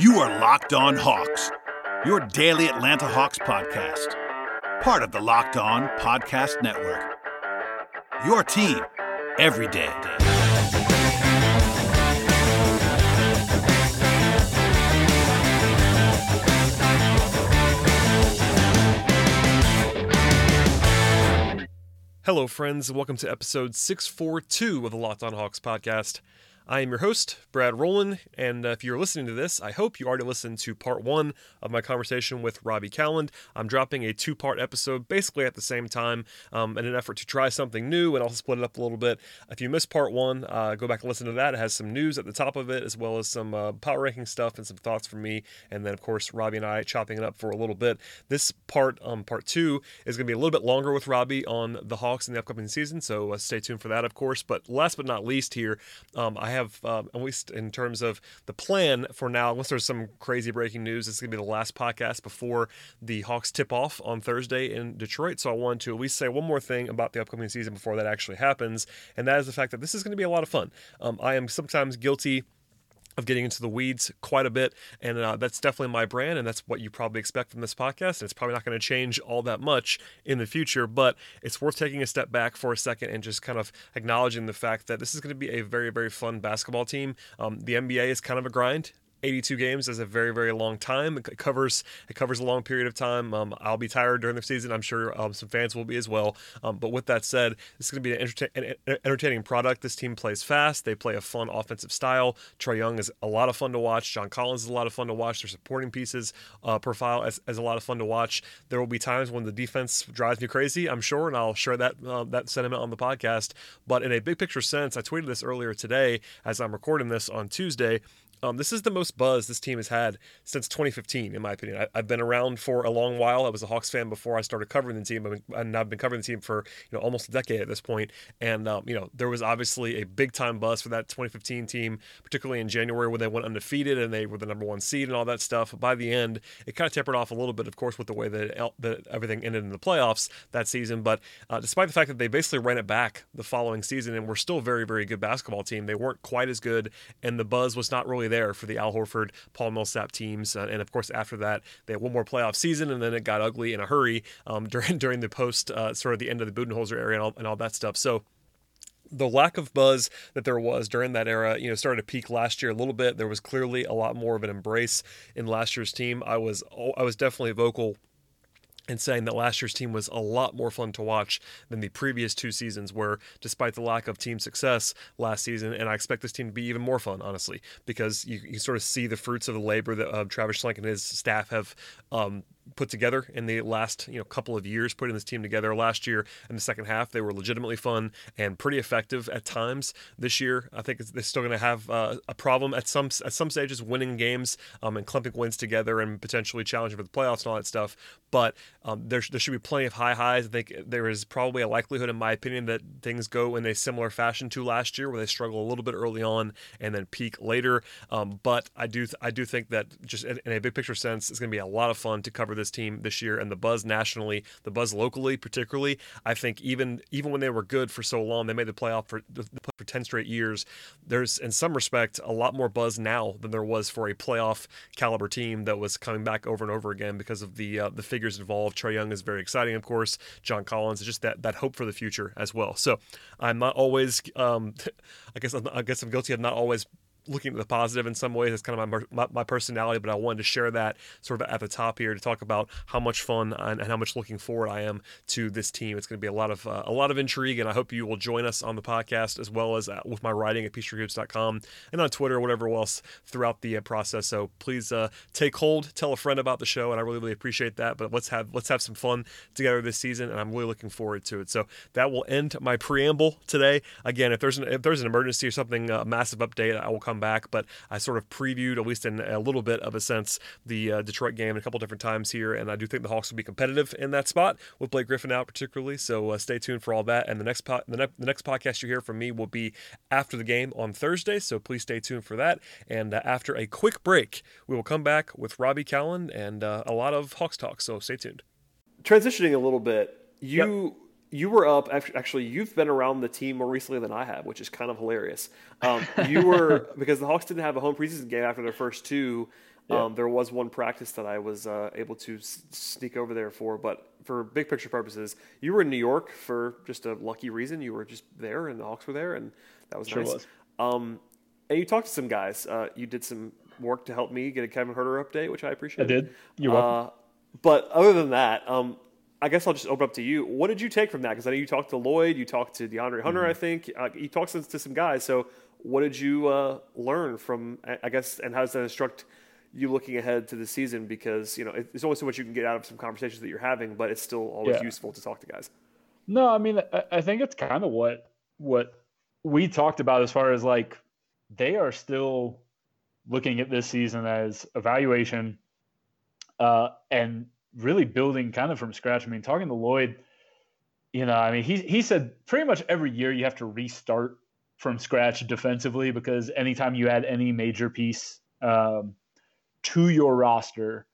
You are Locked On Hawks, your daily Atlanta Hawks podcast, part of the Locked On Podcast Network. Your team every day. Hello, friends, welcome to episode 642 of the Locked On Hawks podcast. I am your host, Brad Rowland, and uh, if you're listening to this, I hope you already listened to part one of my conversation with Robby Kalland. I'm dropping a two part episode basically at the same time um, in an effort to try something new and also split it up a little bit. If you missed part one, uh, go back and listen to that. It has some news at the top of it, as well as some uh, power ranking stuff and some thoughts from me, and then, of course, Robbie and I chopping it up for a little bit. This part, um, part two, is going to be a little bit longer with Robbie on the Hawks in the upcoming season, so uh, stay tuned for that, of course. But last but not least, here, um, I have have, uh, at least in terms of the plan for now, unless there's some crazy breaking news, this is going to be the last podcast before the Hawks tip off on Thursday in Detroit. So I wanted to at least say one more thing about the upcoming season before that actually happens, and that is the fact that this is going to be a lot of fun. Um, I am sometimes guilty of getting into the weeds quite a bit. And uh, that's definitely my brand. And that's what you probably expect from this podcast. And it's probably not going to change all that much in the future, but it's worth taking a step back for a second and just kind of acknowledging the fact that this is going to be a very, very fun basketball team. Um, the NBA is kind of a grind. 82 games is a very very long time. It covers it covers a long period of time. Um, I'll be tired during the season. I'm sure um, some fans will be as well. Um, but with that said, is going to be an, an, entertaining product. This team plays fast. They play a fun offensive style. trey Young is a lot of fun to watch. John Collins is a lot of fun to watch. Their supporting pieces uh, profile is a lot of fun to watch. There will be times when the defense drives me crazy. I'm sure, and I'll share that uh, that sentiment on the podcast. But in a big picture sense, I tweeted this earlier today as I'm recording this on Tuesday. Um, this is the most buzz this team has had since 2015, in my opinion. I, have been around for a long while. I was a Hawks fan before I started covering the team, and I've been covering the team for you know almost a decade at this point. And um, you know there was obviously a big time buzz for that 2015 team, particularly in January when they went undefeated and they were the number one seed and all that stuff. By the end, it kind of tempered off a little bit, of course, with the way that, that everything ended in the playoffs that season. But uh, despite the fact that they basically ran it back the following season and were still very very good basketball team, they weren't quite as good, and the buzz was not really there for the Al Horford, Paul Millsap teams. Uh, and of course, after that, they had one more playoff season, and then it got ugly in a hurry um, during during the post uh, sort of the end of the Budenholzer area and all, and all that stuff. So the lack of buzz that there was during that era, you know, started to peak last year a little bit. There was clearly a lot more of an embrace in last year's team. I was I was definitely vocal and saying that last year's team was a lot more fun to watch than the previous two seasons were, despite the lack of team success last season. And I expect this team to be even more fun, honestly, because you, you sort of see the fruits of the labor that uh, Travis Schlenk and his staff have um, put together in the last you know couple of years putting this team together. Last year in the second half they were legitimately fun and pretty effective at times. This year i think they're still going to have uh, a problem at some at some stages winning games um, and clumping wins together and potentially challenging for the playoffs and all that stuff. But um, there, there should be plenty of high highs. I think there is probably a likelihood in my opinion that things go in a similar fashion to last year where they struggle a little bit early on and then peak later. Um, but i do i do think that just in, in a big picture sense it's going to be a lot of fun to cover this team this year and the buzz nationally, the buzz locally, particularly. I think even even when they were good for so long, they made the playoff for the for ten straight years. There's in some respect a lot more buzz now than there was for a playoff caliber team that was coming back over and over again because of the uh, the figures involved. Trey Young is very exciting, of course. John Collins is just that that hope for the future as well. So I'm not always, um, I guess I'm, I guess I'm guilty of not always looking at the positive in some ways. It's kind of my, my, my, personality, but I wanted to share that sort of at the top here to talk about how much fun and, and how much looking forward I am to this team. It's going to be a lot of uh, a lot of intrigue, and I hope you will join us on the podcast as well as uh, with my writing at peachtreehoops.com and on Twitter or whatever else throughout the uh, process. So please uh, take hold, tell a friend about the show, and I really really appreciate that. But let's have let's have some fun together this season, and I'm really looking forward to it. So that will end my preamble today. Again, if there's an if there's an emergency or something, a uh, massive update, I will come back. But I sort of previewed, at least in a little bit of a sense, the uh, Detroit game a couple different times here, and I do think the Hawks will be competitive in that spot with Blake Griffin out particularly. So uh, stay tuned for all that. And the next po- the, ne- the next podcast you hear from me will be after the game on Thursday. So please stay tuned for that. And uh, after a quick break, we will come back with Robby Kalland and uh, a lot of Hawks talk. So stay tuned. Transitioning a little bit, you. Yep you were up. Actually, you've been around the team more recently than I have, which is kind of hilarious. Um, you were because the Hawks didn't have a home preseason game after their first two. Yeah. Um, there was one practice that I was uh, able to s- sneak over there for, but for big picture purposes, you were in New York for just a lucky reason. You were just there, and the Hawks were there, and that was sure nice. Was. Um, and you talked to some guys. Uh, you did some work to help me get a Kevin Huerter update, which I appreciate. I did. You're welcome. Uh, but other than that, um, I guess I'll just open up to you. What did you take from that? Because I know you talked to Lloyd, you talked to DeAndre Hunter, mm-hmm. I think. Uh, you talked to, to, some guys. So, what did you uh, learn from, I guess, and how does that instruct you looking ahead to the season? Because, you know, there's only so much you can get out of some conversations that you're having, but it's still always yeah. useful to talk to guys. No, I mean, I think it's kind of what what we talked about as far as like they are still looking at this season as evaluation uh, and really building kind of from scratch. I mean, talking to Lloyd, you know, I mean, he he said pretty much every year you have to restart from scratch defensively because anytime you add any major piece um, to your roster,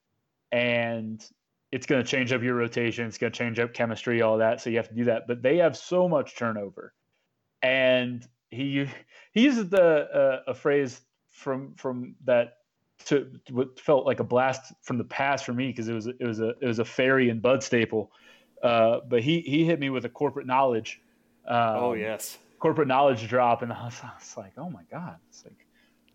and it's going to change up your rotation, it's going to change up chemistry, all that. So you have to do that. But they have so much turnover, and he he uses the uh, a phrase from from that to what felt like a blast from the past for me because it was it was a it was a Ferry and Bud staple. Uh, but he he hit me with a corporate knowledge. Um, oh yes, corporate knowledge drop, and I was, I was, like, oh my god, it's like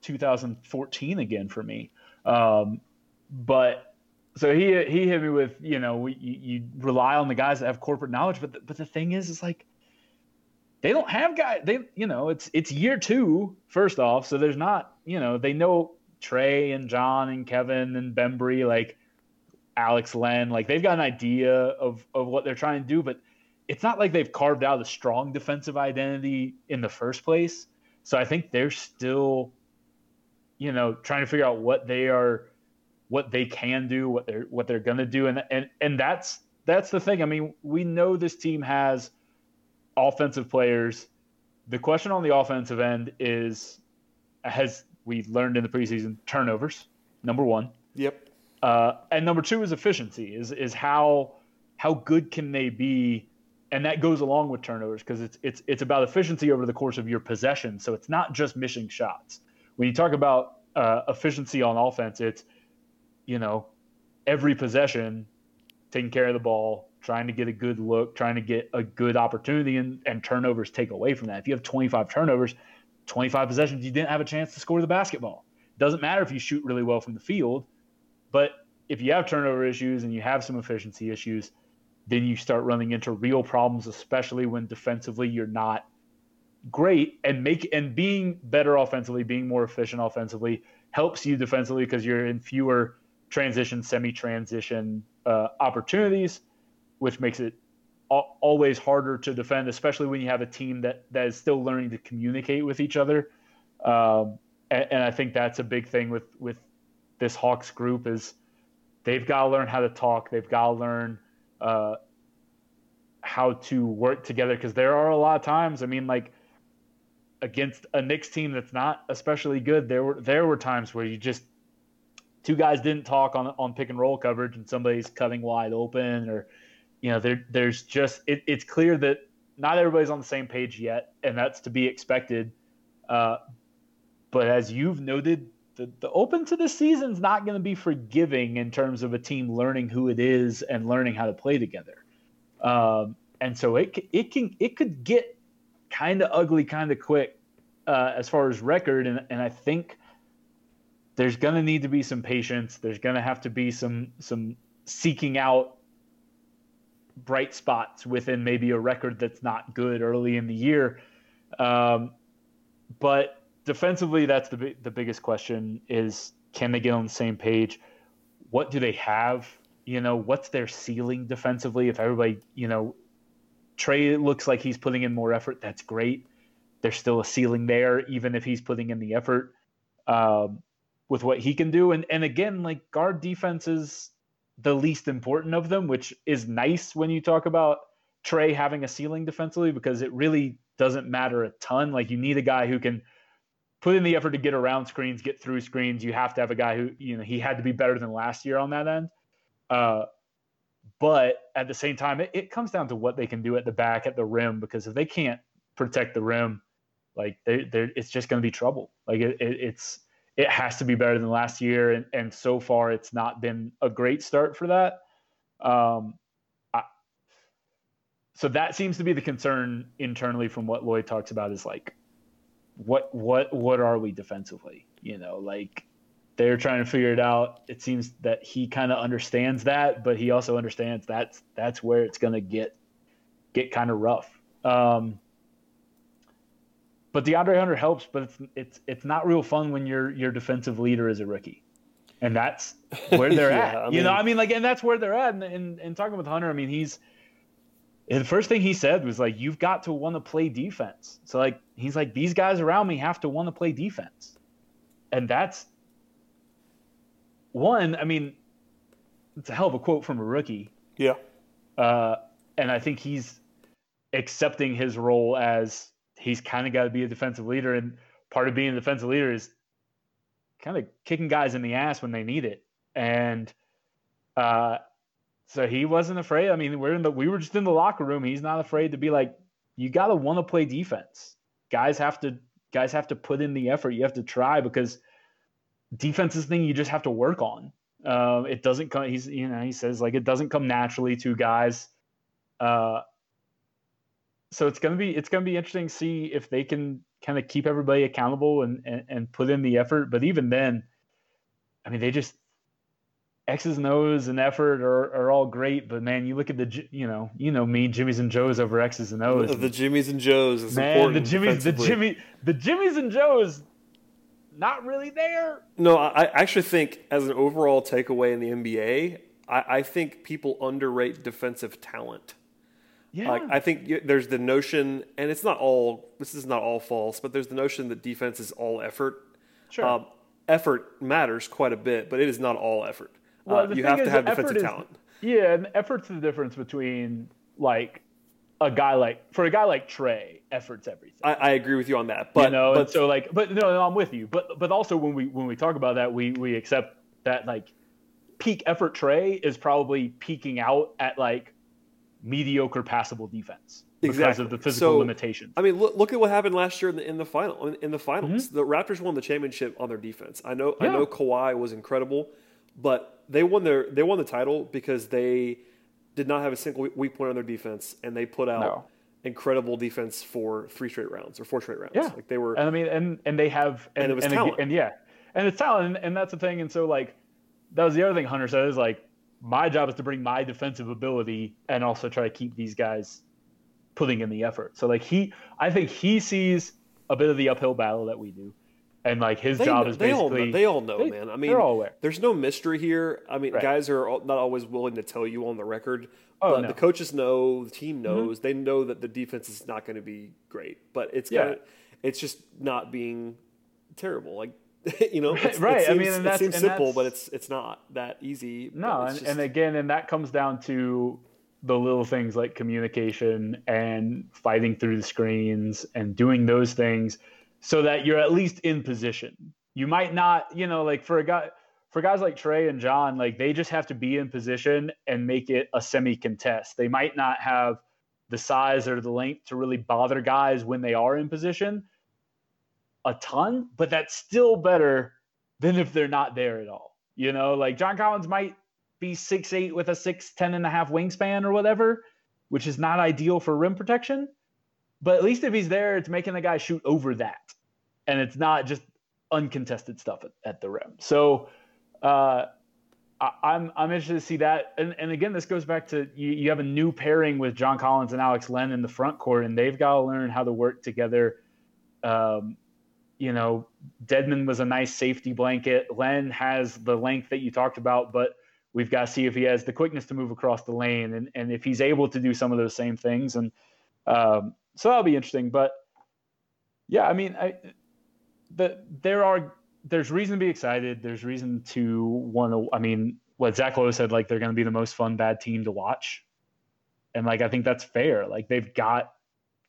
2014 again for me. Um, but so he he hit me with you know you, you rely on the guys that have corporate knowledge, but the, but the thing is, is like they don't have guys. They you know it's it's year two first off, so there's not you know they know Trey and John and Kevin and Bembry, like Alex Len, like they've got an idea of of what they're trying to do, but it's not like they've carved out a strong defensive identity in the first place. So I think they're still, you know, trying to figure out what they are, what they can do, what they're what they're gonna do, and and and that's that's the thing. I mean, we know this team has offensive players. The question on the offensive end is has we learned in the preseason turnovers, number one. Yep. Uh, and number two is efficiency. Is is how how good can they be, and that goes along with turnovers because it's it's it's about efficiency over the course of your possession. So it's not just missing shots. When you talk about uh, efficiency on offense, it's you know every possession, taking care of the ball, trying to get a good look, trying to get a good opportunity, and, and turnovers take away from that. If you have 25 turnovers, 25 possessions, you didn't have a chance to score the basketball. Doesn't matter if you shoot really well from the field, but if you have turnover issues and you have some efficiency issues, then you start running into real problems, especially when defensively you're not great and make and being better offensively, being more efficient offensively helps you defensively because you're in fewer transition, semi-transition uh, opportunities, which makes it always harder to defend, especially when you have a team that, that is still learning to communicate with each other. Um, and, and, I think that's a big thing with, with this Hawks group is they've got to learn how to talk. They've got to learn uh, how to work together because there are a lot of times. I mean, like against a Knicks team that's not especially good, there were there were times where you just two guys didn't talk on on pick and roll coverage, and somebody's cutting wide open or you know, there there's just it, it's clear that not everybody's on the same page yet, and that's to be expected. Uh, but as you've noted, the, the open to the season is not going to be forgiving in terms of a team learning who it is and learning how to play together. Um, and so it it can it could get kind of ugly kind of quick uh, as far as record, and and I think there's going to need to be some patience. There's going to have to be some some seeking out bright spots within maybe a record that's not good early in the year. Um, but defensively, that's the the biggest question: is can they get on the same page? What do they have? You know, what's their ceiling defensively? If everybody, you know, Trey looks like he's putting in more effort, that's great. There's still a ceiling there, even if he's putting in the effort um, with what he can do. And and again, like guard defenses the least important of them, which is nice when you talk about Trey having a ceiling defensively because it really doesn't matter a ton. Like you need a guy who can put in the effort to get around screens, get through screens. You have to have a guy who, you know, he had to be better than last year on that end. Uh, but at the same time, it, it comes down to what they can do at the back, at the rim, because if they can't protect the rim, like they, it's just going to be trouble. Like it, it, it's it has to be better than last year, and and so far it's not been a great start for that. Um, I, so that seems to be the concern internally from what Lloyd talks about is like, what what what are we defensively? You know, like they're trying to figure it out. It seems that he kind of understands that, but he also understands that's that's where it's going to get get kind of rough. Um, but DeAndre Hunter helps, but it's it's it's not real fun when your your defensive leader is a rookie, and that's where they're yeah, at. I mean, you know, I mean, like, and that's where they're at. And, and, and talking with Hunter, I mean, he's the first thing he said was like, "You've got to want to play defense." So like, he's like, "These guys around me have to want to play defense," and that's one. I mean, it's a hell of a quote from a rookie. Yeah. Uh, and I think he's accepting his role as he's kind of got to be a defensive leader, and part of being a defensive leader is kind of kicking guys in the ass when they need it. And uh, so he wasn't afraid. I mean, we're in the we were just in the locker room. He's not afraid to be like, you got to want to play defense. Guys have to guys have to put in the effort. You have to try because defense is thing you just have to work on. Um, it doesn't come. He's you know he says like it doesn't come naturally to guys. Uh, so it's gonna be it's gonna be interesting to see if they can kind of keep everybody accountable and, and and put in the effort. But even then, I mean, they just X's and O's and effort are, are all great, but man, you look at the you know you know me Jimmys and Joes over X's and O's. The Jimmys and Joes is man, important. The Jimmys, the Jimmy, the Jimmys and Joes, not really there. No, I actually think as an overall takeaway in the NBA, I, I think people underrate defensive talent. Yeah. Like I think there's the notion, and it's not all. This is not all false, but there's the notion that defense is all effort. Sure. Um, effort matters quite a bit, but it is not all effort. Well, uh, you have to have defensive is, talent. Yeah, and effort's the difference between like a guy like for a guy like Trey, effort's everything. I, I agree with you on that, but you know, but so like, but no, no, I'm with you. But but also when we when we talk about that, we we accept that like peak effort Trey is probably peaking out at like mediocre passable defense because exactly. of the physical so, limitations. I mean, look, look at what happened last year in the in the final in the finals. Mm-hmm. The Raptors won the championship on their defense. I know yeah. I know Kawhi was incredible, but they won their they won the title because they did not have a single weak point on their defense, and they put out. No. Incredible defense for three straight rounds or four straight rounds. Yeah, like they were. And I mean, and and they have, and, and it was and, talent. and yeah, and it's talent, and, and that's the thing. And so like, that was the other thing Hunter said is like, my job is to bring my defensive ability and also try to keep these guys putting in the effort. So like he, I think he sees a bit of the uphill battle that we do, and like his they job is they basically all know, they all know, they, man. I mean, they're all aware. There's no mystery here. I mean, right. guys are not always willing to tell you on the record. Oh, but no. the coaches know, the team Mm-hmm. knows. Mm-hmm. They know that the defense is not going to be great, but it's yeah. gonna, it's just not being terrible. Like you know, right? Seems, I mean, it seems simple, but it's it's not that easy. No, and, just... and again, and that comes down to the little things like communication and fighting through the screens and doing those things so that you're at least in position. You might not, you know, like for a guy for guys like Trey and John, like they just have to be in position and make it a semi contest. They might not have the size or the length to really bother guys when they are in position, a ton, but that's still better than if they're not there at all. You know, like John Collins might be six eight with a six ten and a half wingspan or whatever, which is not ideal for rim protection. But at least if he's there, it's making the guy shoot over that, and it's not just uncontested stuff at, at the rim. So uh, I, I'm I'm interested to see that. And, and again, this goes back to you, you have a new pairing with John Collins and Alex Len in the front court, and they've got to learn how to work together. Um, you know, Dedmon was a nice safety blanket. Len has the length that you talked about, but we've got to see if he has the quickness to move across the lane and, and if he's able to do some of those same things. And um, so that'll be interesting. But yeah, I mean, I, the, there are there's reason to be excited. There's reason to want to. I mean, what Zach Lowe said, like they're going to be the most fun bad team to watch, and like I think that's fair. Like they've got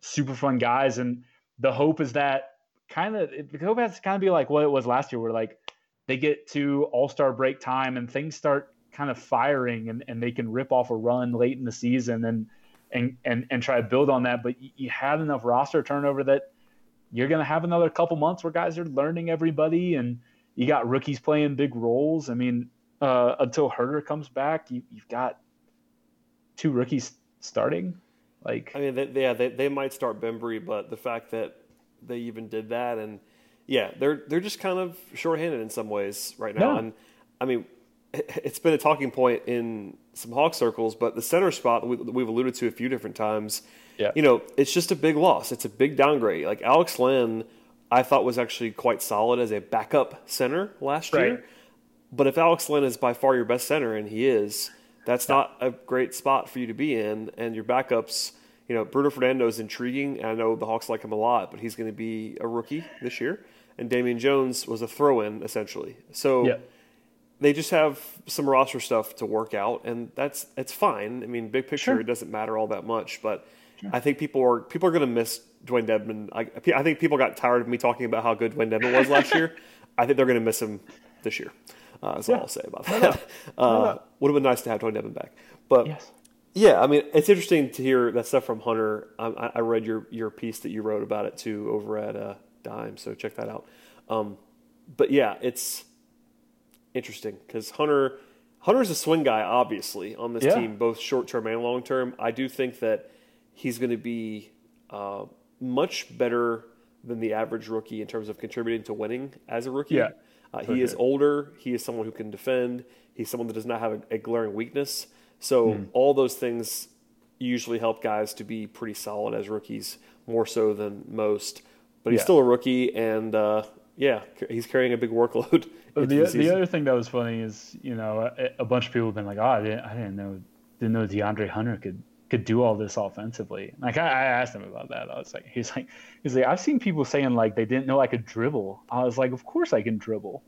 super fun guys, and the hope is that kind of the hope has to kind of be like what it was last year, where like they get to All Star break time and things start kind of firing, and, and they can rip off a run late in the season and and and and try to build on that. But you, had enough roster turnover that you're going to have another couple months where guys are learning everybody and you got rookies playing big roles. I mean, uh, until Huerter comes back, you, you've got two rookies starting. Like, I mean, they, yeah, they, they might start Bembry, but the fact that they even did that, and yeah, they're they're just kind of shorthanded in some ways right now. And I mean, it's been a talking point in some Hawk circles, but the center spot we've alluded to a few different times. Yeah. you know, it's just a big loss. It's a big downgrade. Like Alex Len, I thought was actually quite solid as a backup center last right. year. But if Alex Len is by far your best center, and he is, that's not a great spot for you to be in. And your backups, you know, Bruno Fernando is intriguing. I know the Hawks like him a lot, but he's going to be a rookie this year. And Damian Jones was a throw in, essentially. So yeah. they just have some roster stuff to work out, and that's it's fine. I mean, big picture, Sure. it doesn't matter all that much. But I think people are people are going to miss Dewayne Dedmon. I, I think people got tired of me talking about how good Dewayne Dedmon was last year. I think they're going to miss him this year. Uh, that's all I'll say about that. Uh, would have been nice to have Dewayne Dedmon back, but Yes. Yeah, I mean, it's interesting to hear that stuff from Hunter. I, I read your your piece that you wrote about it too over at uh, Dime, so check that out. Um, but yeah, it's interesting because Hunter Hunter's a swing guy, obviously, on this Yeah. team, both short term and long term. I do think that he's going to be uh, much better than the average rookie in terms of contributing to winning as a rookie. Yeah, Uh, he is older. He is someone who can defend. He's someone that does not have a, a glaring weakness. So Hmm. all those things usually help guys to be pretty solid as rookies, more so than most. But he's Yeah. still a rookie, and uh, yeah, he's carrying a big workload. The, the the other thing that was funny is, you know, a, a bunch of people have been like, "Oh, I didn't, I didn't know, didn't know DeAndre Hunter could could do all this offensively." Like I, I asked him about that. I was like, he's like, he's like, I've seen people saying like they didn't know I could dribble. I was like, of course I can dribble.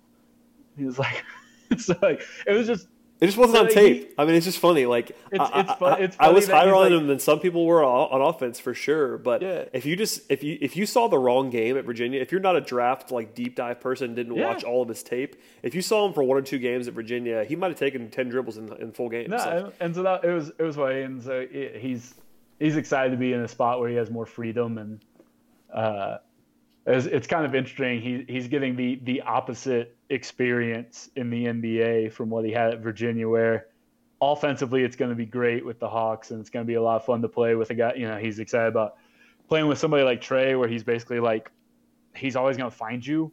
He was like, so like it was just It just wasn't on Like, tape. he- I mean, it's just funny. Like It's- I, it's I- fu- I- was higher on like- him than some people were on, on offense for sure. But Yeah. if you just if you if you saw the wrong game at Virginia, if you're not a draft like deep dive person, didn't Yeah. watch all of his tape, if you saw him for one or two games at Virginia, he might have taken ten dribbles in, in full games. No, and- so that it was it was funny, and so it, he's he's excited to be in a spot where he has more freedom, and uh, it's, it's kind of interesting. He he's getting the the opposite experience in the NBA from what he had at Virginia, where offensively it's going to be great with the Hawks, and it's going to be a lot of fun to play with a guy. You know, he's excited about playing with somebody like Trey, where he's basically like he's always going to find you,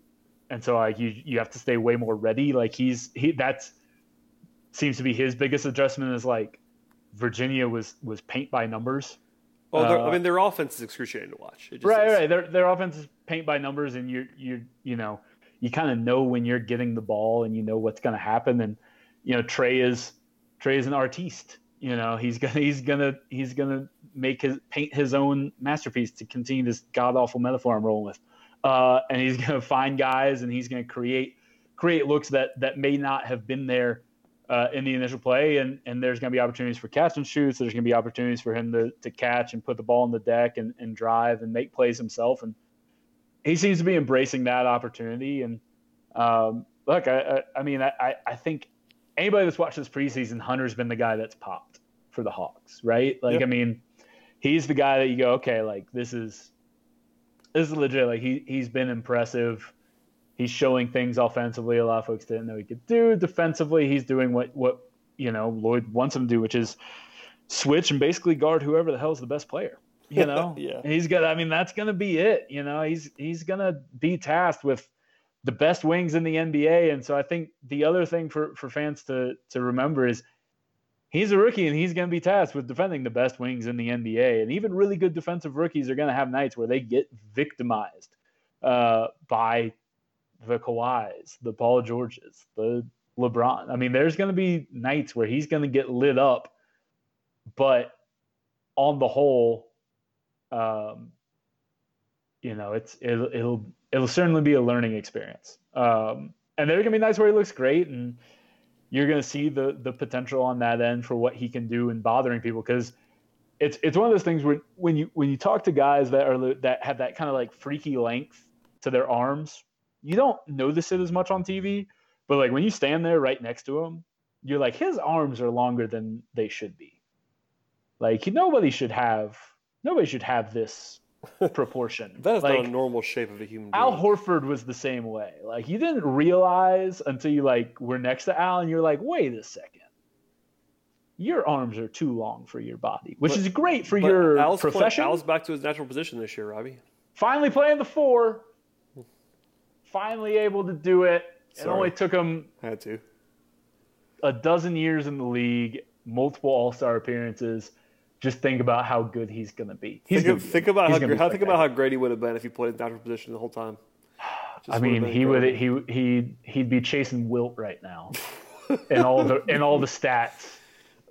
and so like you you have to stay way more ready. Like he's he that's seems to be his biggest adjustment is like Virginia was was paint by numbers. well, their- uh, I mean, their offense is excruciating to watch. It just Right, is. right. Their their offense is paint by numbers, and you you you know you kind of know when you're getting the ball, and you know what's going to happen. And you know Trey is Trey is an artiste. You know he's gonna he's gonna he's gonna make his paint his own masterpiece to continue this god awful metaphor I'm rolling with. Uh, and he's gonna find guys, and he's gonna create create looks that that may not have been there uh, in the initial play, and and there's going to be opportunities for catch and shoots. There's going to be opportunities for him to to catch and put the ball on the deck and, and drive and make plays himself. And he seems to be embracing that opportunity. And um, look, I, I, I mean, I, I- think anybody that's watched this preseason, Hunter's been the guy that's popped for the Hawks, right? Like, Yeah. I mean, he's the guy that you go, okay, like this is this is legit. Like he he's been impressive. He's showing things offensively a lot of folks didn't know he could do. Defensively, he's doing what what you know Lloyd wants him to do, which is switch and basically guard whoever the hell's the best player. You know, Yeah. He's gonna. I mean, that's gonna be it. You know, he's he's gonna be tasked with the best wings in the NBA, and so I think the other thing for for fans to to remember is he's a rookie and he's to be tasked with defending the best wings in the NBA. And even really good defensive rookies are to have nights where they get victimized uh, by the Kawhis, the Paul Georges, the LeBron. I mean, there's going to be nights where he's going to get lit up, but on the whole, um, you know, it's it'll, it'll it'll certainly be a learning experience. Um, and there are to be nights where he looks great and you're to see the the potential on that end for what he can do in bothering people because it's it's one of those things where when you when you talk to guys that are that have that kind of like freaky length to their arms, you don't notice it as much on TV, but like when you stand there right next to him, you're like his arms are longer than they should be. Like nobody should have nobody should have this proportion. that is like, not a normal shape of a human being. Al Horford was the same way. Like you didn't realize until you like were next to Al and you're like, wait a second. Your arms are too long for your body, which But- is great for your Al's play- profession. Al's back to his natural position this year, Robbie. Finally playing the four. Finally able to do it. It Sorry. only took him Had to. a dozen years in the league, multiple All Star appearances. Just think about how good he's going to be. He's Think, gonna be- think about he's how, gonna how think about how great he would have been if he played his natural position the whole time. Just I mean, he would he he he'd be chasing Wilt right now, in all the in all the stats.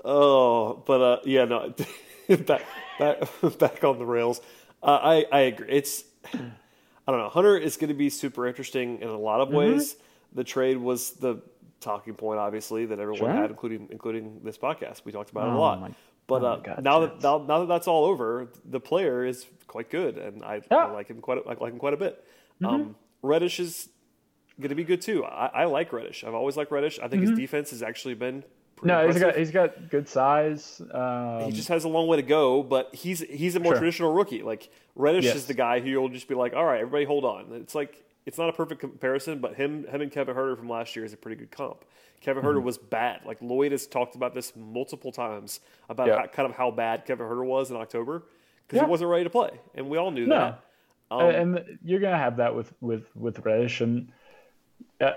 Oh, but uh, yeah, no, back back back on the rails. Uh, I I agree. It's I don't know. Hunter is going to be super interesting in a lot Mm-hmm. of ways. The trade was the talking point, obviously, that everyone Sure. had, including including this podcast. We talked about it a Oh lot. But oh uh, God, now that now, now that that's all over, the player is quite good, and I, Yeah. I like him quite I like him quite a bit. Mm-hmm. Um, Reddish is going to be good too. I, I like Reddish. I've always liked Reddish. I think his defense has actually been. Pretty Mm-hmm. No, he's impressive. got he's got good size. Um, He just has a long way to go, but he's he's a more Sure. traditional rookie. Like Reddish Yes. is the guy who you'll just be like, all right, everybody, hold on. It's like it's not a perfect comparison, but him him and Kevin Huerter from last year is a pretty good comp. Kevin Mm-hmm. Huerter was bad. Like Lloyd has talked about this multiple times about Yeah. how, kind of how bad Kevin Huerter was in October because Yeah. he wasn't ready to play, and we all knew No. that. Um, and you're gonna have that with with with Reddish, and uh,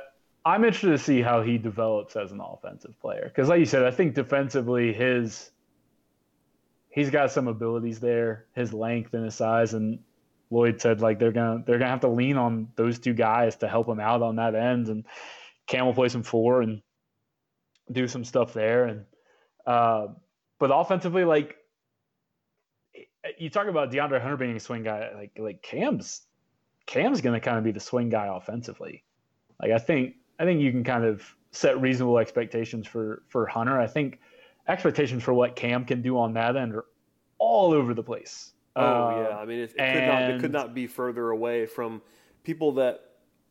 I'm interested to see how he develops as an offensive player. Because, like you said, I think defensively, his he's got some abilities there, his length and his size, and Lloyd said like they're gonna they're gonna have to lean on those two guys to help him out on that end, and Cam will play some four and do some stuff there, and uh, but offensively, like you talk about DeAndre Hunter being a swing guy, like like Cam's Cam's to kind of be the swing guy offensively. Like I think I think you can kind of set reasonable expectations for for Hunter. I think expectations for what Cam can do on that end are all over the place. Oh Uh, yeah, I mean, it, it could not it could not be further away from people that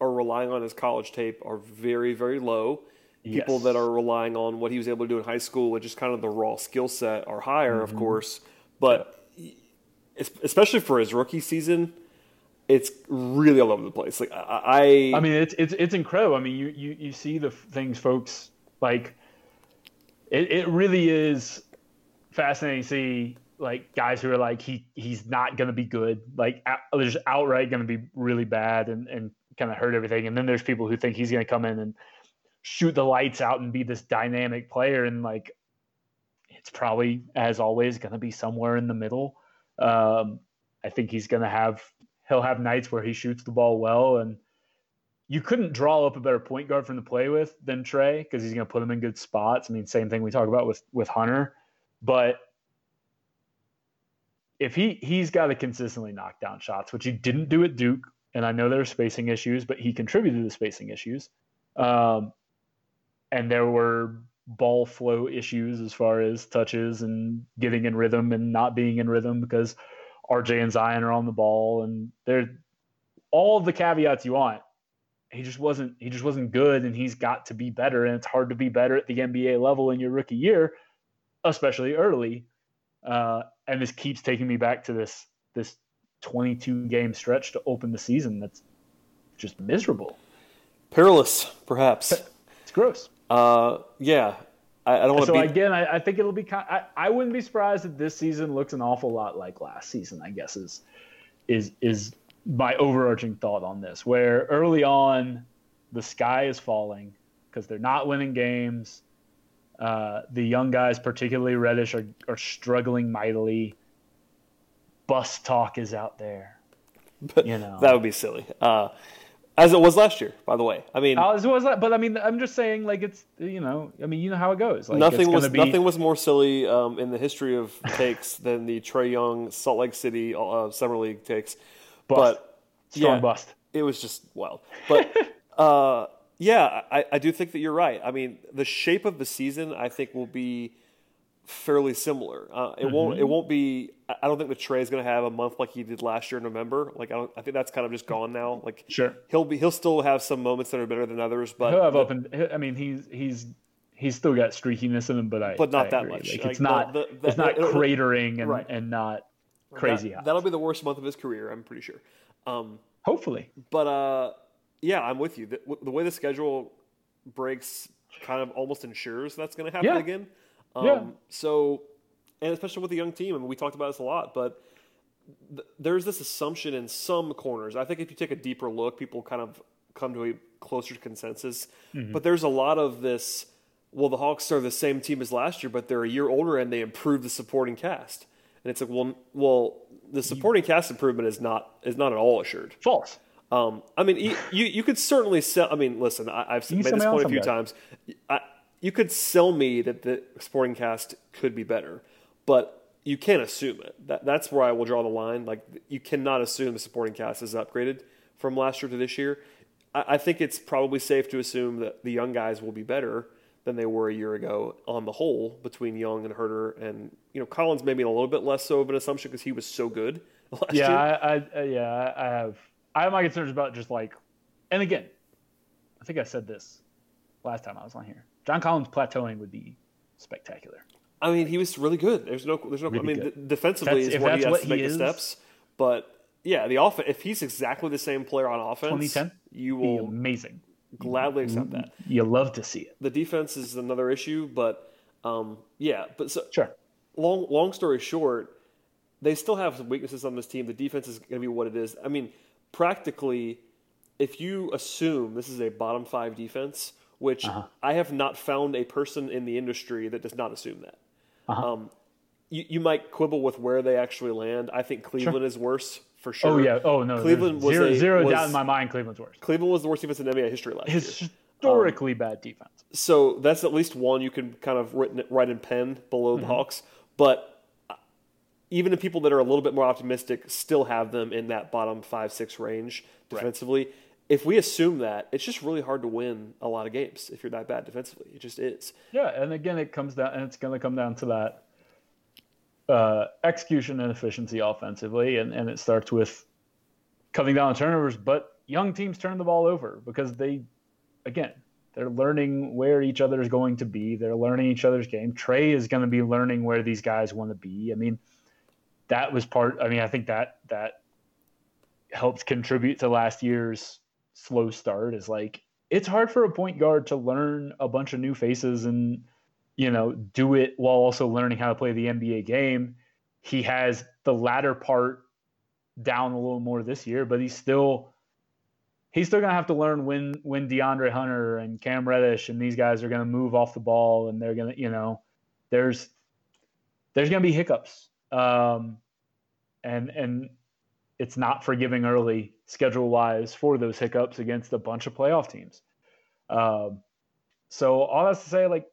are relying on his college tape are very very low. People Yes. that are relying on what he was able to do in high school, which is kind of the raw skill set, are higher, Mm-hmm. of course. But es- especially for his rookie season, it's really all over the place. Like I, I, I mean, it's it's it's incredible. I mean, you you you see the things, folks. Like, it it really is fascinating to see like guys who are like he he's not gonna be good. Like, out, they're just outright gonna be really bad and and kind of hurt everything. And then there's people who think he's gonna come in and shoot the lights out and be this dynamic player. And like, it's probably as always gonna be somewhere in the middle. Um, I think he's gonna have he'll have nights where he shoots the ball well and you couldn't draw up a better point guard from to play with than Trey because he's going to put him in good spots. I mean, same thing we talk about with with Hunter, but if he he's got to consistently knock down shots, which he didn't do at Duke, and I know there were spacing issues, but he contributed to the spacing issues, um, and there were ball flow issues as far as touches and getting in rhythm and not being in rhythm because RJ and Zion are on the ball, and they're all the caveats you want. He just wasn't. He just wasn't good, and he's got to be better. And it's hard to be better at the NBA level in your rookie year, especially early. Uh, and this keeps taking me back to this this 22 game stretch to open the season. That's just miserable. perilous, perhaps. It's gross. uh, yeah, I, I don't want to So be. again, I, I think it'll be. Kind, I I wouldn't be surprised if this season looks an awful lot like last season. I guess is is is my overarching thought on this. Where early on, the sky is falling because they're not winning games. Uh, the young guys, particularly Reddish, are are struggling mightily. Bus talk is out there. but you know. that would be silly. Uh, as it was last year, by the way. I mean, Uh, as was that, but I mean, I'm just saying, like it's you know, I mean, you know how it goes. Like, nothing was be, nothing was more silly um, in the history of takes than the Trey Young Salt Lake City uh, Summer League takes. Bust. But strong yeah, bust. it was just wild. But uh, yeah, I, I do think that you're right. I mean, the shape of the season I think will be fairly similar. Uh, it won't. Mm-hmm. It won't be. I don't think the Trey is going to have a month like he did last year in November. Like I, don't, I think that's kind of just gone now. Like Sure. he'll be. He'll still have some moments that are better than others, but He'll have up and I mean he's he's he's still got streakiness in him, but I But not I that agree. much. Like, Like, it's not the- the- it's not cratering and, Right. and not crazy. That, will be the worst month of his career. I'm pretty sure. Um, Hopefully, but uh, yeah, I'm with you. The, the, way the schedule breaks kind of almost ensures that's going to happen yeah. again. Um, yeah. So, and especially with the young team, I mean, we talked about this a lot, but th- there's this assumption in some corners. I think if you take a deeper look, people kind of come to a closer consensus. Mm-hmm. But there's a lot of this. Well, the Hawks are the same team as last year, but they're a year older and they improved the supporting cast. And it's like, well, well, the supporting cast improvement is not is not at all assured. False. Um, I mean, you, you, you could certainly sell. I mean, listen, I, have made this point a few times. I, you could sell me that the supporting cast could be better, but you can't assume it. That, that's where I will draw the line. Like, you cannot assume the supporting cast is upgraded from last year to this year. I, I think it's probably safe to assume that the young guys will be better than they were a year ago on the whole between Young and Huerter And, you know, Collins maybe a little bit less so of an assumption because he was so good last yeah, year. I, I, yeah, I have I have my concerns about just like, and again, I think I said this last time I was on here. John Collins plateauing would be spectacular. I mean, he was really good. There's no, there's no. Really I mean, defensively that's, is where he has to make the steps. But yeah, the off if he's exactly the same player on offense, 2010, you will amazing. Gladly accept that. You love to see it. The defense is another issue, but um, yeah, but so sure. Long long story short, they still have some weaknesses on this team. The defense is going to be what it is. I mean, practically, if you assume this is a bottom five defense, which uh-huh. I have not found a person in the industry that does not assume that. Uh-huh. Um, you, you might quibble with where they actually land. I think Cleveland sure. is worse for sure. Oh yeah. Oh no. Cleveland was zero, a, zero was, doubt in my mind. Cleveland's worse. Cleveland was the worst defense in NBA history last Historically year. Historically um, bad defense. So that's at least one you can kind of write, write in pen below mm-hmm. the Hawks. But even the people that are a little bit more optimistic still have them in that bottom five six range defensively. Right. If we assume that, it's just really hard to win a lot of games if you're that bad defensively. It just is. Yeah, and again, it comes down, and it's going to come down to that uh, execution and efficiency offensively, and, and it starts with cutting down on turnovers. But young teams turn the ball over because they, again, they're learning where each other is going to be. They're learning each other's game. Trey is going to be learning where these guys want to be. I mean, that was part. I mean, I think that that helped contribute to last year's slow start. Is like it's hard for a point guard to learn a bunch of new faces and you know do it while also learning how to play the NBA game. He has the latter part down a little more this year, but he's still he's still gonna have to learn when when DeAndre Hunter and Cam Reddish and these guys are gonna move off the ball and they're gonna you know there's there's gonna be hiccups um, and and it's not forgiving early schedule wise for those hiccups against a bunch of playoff teams. Um, so all that's to say, like,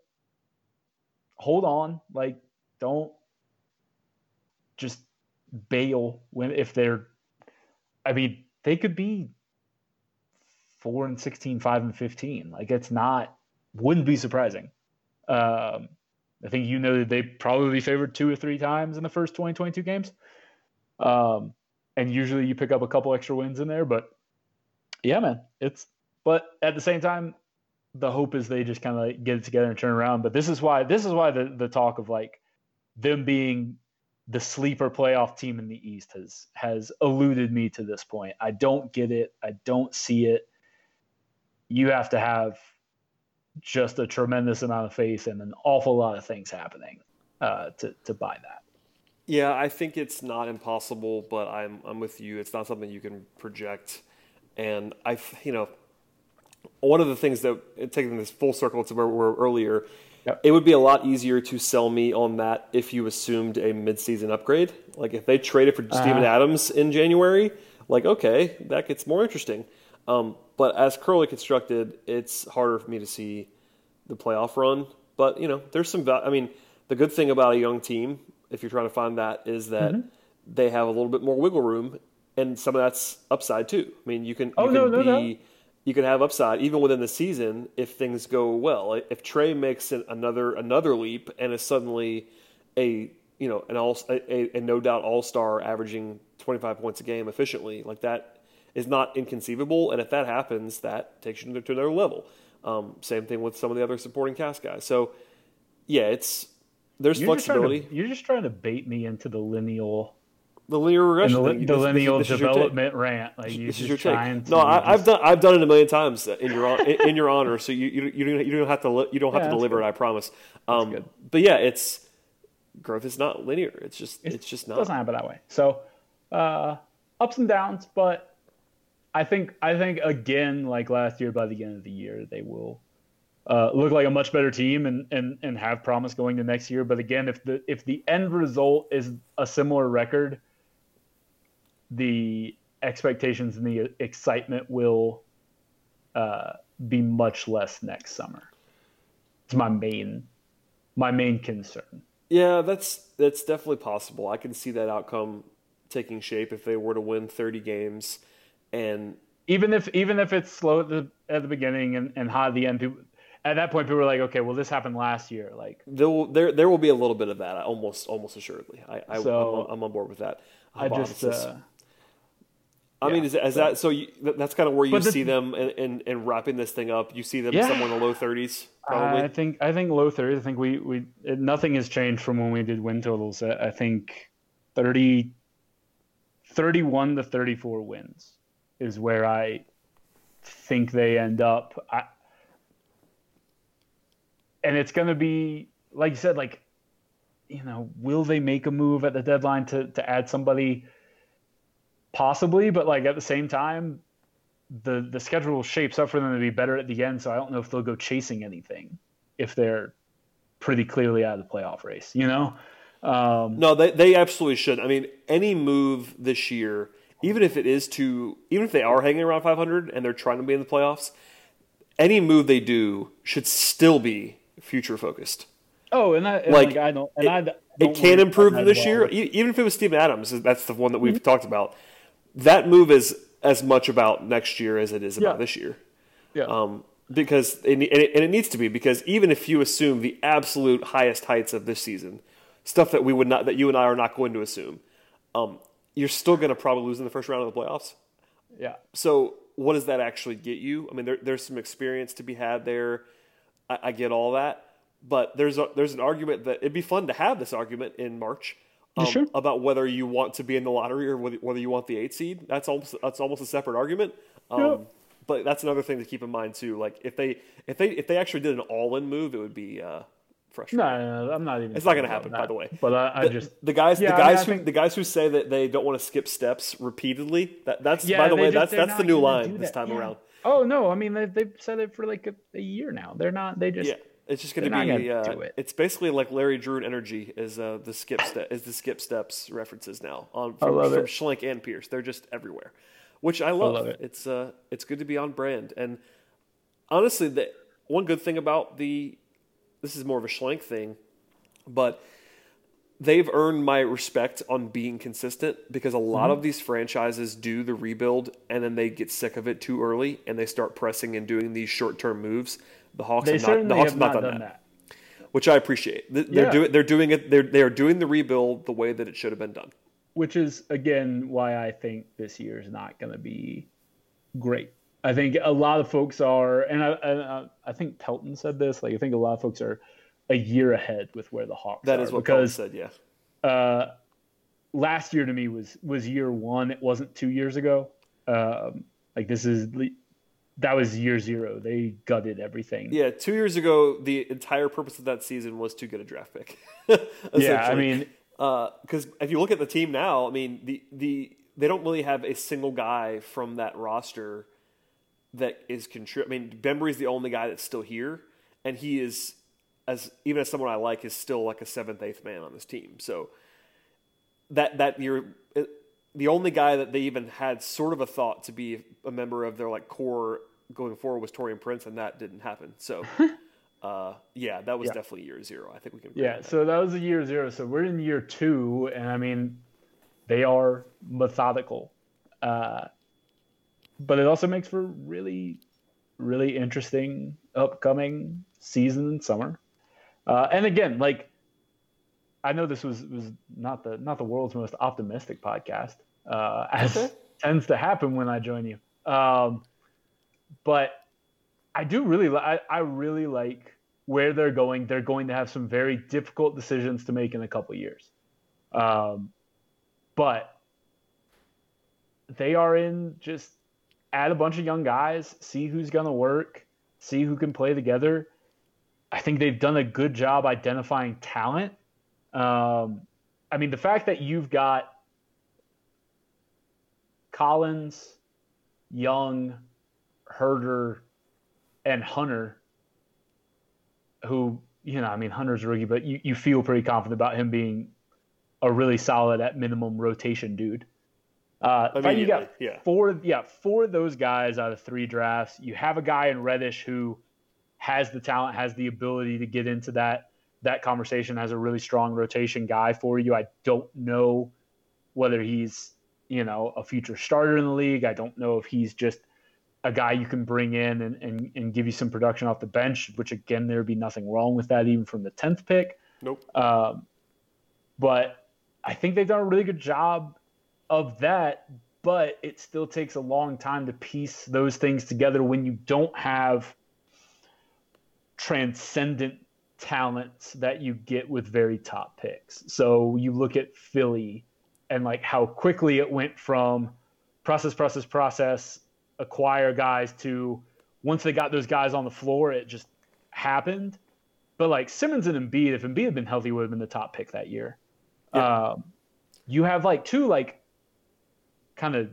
hold on, like, don't just bail when if they're. I mean, they could be four and 16, five and 15. Like, it's not, wouldn't be surprising. Um, I think you know that they probably favored two or three times in the first 2022 games. Um, and usually you pick up a couple extra wins in there, but yeah, man, it's, but at the same time, the hope is they just kind of get it together and turn around. But this is why, this is why the, the talk of like them being the sleeper playoff team in the East has, has eluded me to this point. I don't get it. I don't see it. You have to have just a tremendous amount of faith and an awful lot of things happening uh, to to buy that. Yeah, I think it's not impossible, but I'm I'm with you. It's not something you can project, and I you know one of the things that taking this full circle to where we were earlier. Yep. It would be a lot easier to sell me on that if you assumed a midseason upgrade. Like if they traded for uh-huh. Steven Adams in January, like okay, that gets more interesting. Um, but as currently constructed, it's harder for me to see the playoff run. But you know, there's some. I mean, the good thing about a young team, if you're trying to find that, is that mm-hmm. they have a little bit more wiggle room, and some of that's upside too. I mean, you can. Oh you no, can no, be, no. You can have upside even within the season if things go well. If Trey makes another another leap and is suddenly a you know an all a, a no doubt all star averaging 25 points a game efficiently like that is not inconceivable. And if that happens, that takes you to another level. Um, same thing with some of the other supporting cast guys. So, yeah, it's there's you're flexibility. Just to, you're just trying to bait me into the lineal the linear regression, the, the lineal this, this development rant. Like you this is your take. No, I, have done I've done it a million times in your in, in your honor. So you, you you don't you don't have to you don't have yeah, to deliver good. it. I promise. Um, but yeah, it's growth is not linear. It's just it's, it's just not. It doesn't happen that way. So uh, ups and downs, but I think I think again, like last year, by the end of the year, they will uh, look like a much better team and, and and have promise going to next year. But again, if the if the end result is a similar record, the expectations and the excitement will uh, be much less next summer. It's my main my main concern. Yeah, that's that's definitely possible. I can see that outcome taking shape if they were to win 30 games and even if even if it's slow at the at the beginning and, and high at the end people at that point people were like okay well this happened last year like there will there there will be a little bit of that almost almost assuredly i, I so, I'm, I'm, on board with that i just uh, I yeah, mean, is, is that so? You, that's kind of where you see them in, in, in, wrapping this thing up. You see them yeah. somewhere in the low thirties, probably. I think I think low thirties. I think we we it, nothing has changed from when we did win totals. I think 30, 31 to thirty four wins is where I think they end up. I, and it's going to be like you said, like you know, will they make a move at the deadline to to add somebody? possibly, but like at the same time, the the schedule shapes up for them to be better at the end. So I don't know if they'll go chasing anything if they're pretty clearly out of the playoff race. You know? Um, no, they they absolutely should. I mean, any move this year, even if it is to, even if they are hanging around 500 and they're trying to be in the playoffs, any move they do should still be future focused. Oh, and I and like, like, I don't, and it, I don't it can improve this well. year, even if it was Steven Adams. That's the one that we've mm-hmm. talked about that move is as much about next year as it is about yeah. this year. Yeah. Um, because it, and it needs to be because even if you assume the absolute highest heights of this season, stuff that we would not that you and I are not going to assume, um, you're still going to probably lose in the first round of the playoffs. Yeah. So what does that actually get you? I mean, there, there's some experience to be had there. I, I get all that, but there's a, there's an argument that it'd be fun to have this argument in March um, sure? about whether you want to be in the lottery or whether, whether you want the eight seed. That's almost that's almost a separate argument. Um, yep. But that's another thing to keep in mind too. Like if they if they if they actually did an all in move, it would be uh, No, no, no, I'm not even. It's not going to happen, by the way. But I, I the, just the guys yeah, the guys I mean, who think... the guys who say that they don't want to skip steps repeatedly. That that's yeah, by the way just, that's that's the new line this time yeah. around. Oh no, I mean they they've said it for like a, a year now. They're not. They just. Yeah it's just going to be. Uh, it. It's basically like Larry Drew and Energy is uh, the skip step is the skip steps references now on from, from Schlenk and Pierce. They're just everywhere, which I love. I love it. It's uh, it's good to be on brand. And honestly, the one good thing about the this is more of a Schlenk thing, but they've earned my respect on being consistent because a lot mm-hmm. of these franchises do the rebuild and then they get sick of it too early and they start pressing and doing these short term moves the Hawks they have not. The Hawks have not, done, done that. that. which I appreciate. They're yeah. doing. They're doing it. They're they are doing the rebuild the way that it should have been done. Which is again why I think this year is not going to be great. I think a lot of folks are, and I, and I, think Pelton said this. Like I think a lot of folks are a year ahead with where the Hawks. That is what because, Pelton said. Yeah. Uh, last year to me was was year one. It wasn't two years ago. Um, like this is that was year zero. They gutted everything. Yeah, two years ago, the entire purpose of that season was to get a draft pick. yeah, I mean, because uh, if you look at the team now, I mean, the the they don't really have a single guy from that roster that is contrib. I mean, Bembry's the only guy that's still here, and he is as even as someone I like is still like a seventh, eighth man on this team. So that that year the only guy that they even had sort of a thought to be a member of their like core going forward was Taurean Prince, and that didn't happen. So, uh, yeah, that was yeah. definitely year zero. I think we can. Yeah, so that was a year zero. So we're in year two, and I mean, they are methodical, uh, but it also makes for really, really interesting upcoming season and summer. Uh, and again, like I know this was was not the not the world's most optimistic podcast, uh, as okay. tends to happen when I join you. Um, but I do really, I, I really like where they're going. They're going to have some very difficult decisions to make in a couple years. Um, but they are in just add a bunch of young guys, see who's going to work, see who can play together. I think they've done a good job identifying talent. Um, I mean, the fact that you've got Collins, Young, Huerter, and Hunter, who, you know, I mean, Hunter's a rookie, but you, you feel pretty confident about him being a really solid at minimum rotation dude. Uh, you got yeah. four, yeah, four of those guys out of three drafts. You have a guy in Reddish who has the talent, has the ability to get into that that conversation, has a really strong rotation guy for you. I don't know whether he's you know a future starter in the league. I don't know if he's just a guy you can bring in and, and, and give you some production off the bench, which again there'd be nothing wrong with that even from the tenth pick. Nope. Um, but I think they've done a really good job of that, but it still takes a long time to piece those things together when you don't have transcendent talents that you get with very top picks. So you look at Philly and like how quickly it went from process, process, process, acquire guys to once they got those guys on the floor, it just happened. But like Simmons and Embiid, if Embiid had been healthy, would have been the top pick that year. Yeah. Um, you have like two like kind of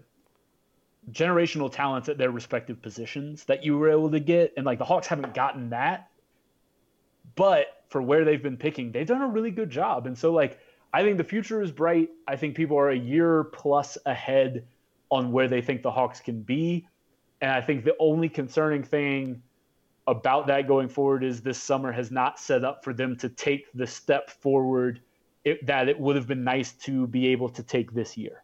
generational talents at their respective positions that you were able to get, and like the Hawks haven't gotten that. But for where they've been picking, they've done a really good job, and so like I think the future is bright. I think people are a year plus ahead on where they think the Hawks can be, and I think the only concerning thing about that going forward is this summer has not set up for them to take the step forward it, that it would have been nice to be able to take this year.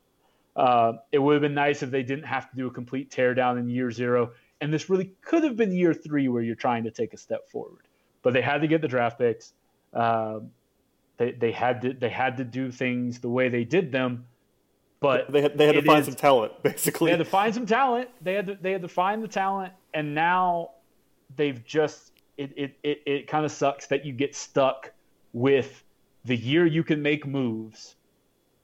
Uh, it would have been nice if they didn't have to do a complete teardown in year zero. And this really could have been year three where you're trying to take a step forward. But they had to get the draft picks. Uh, they, they had to they had to do things the way they did them. But they had, they had to find is, some talent, basically. They had to find some talent. They had to they had to find the talent, and now they've just it it it, it kind of sucks that you get stuck with the year you can make moves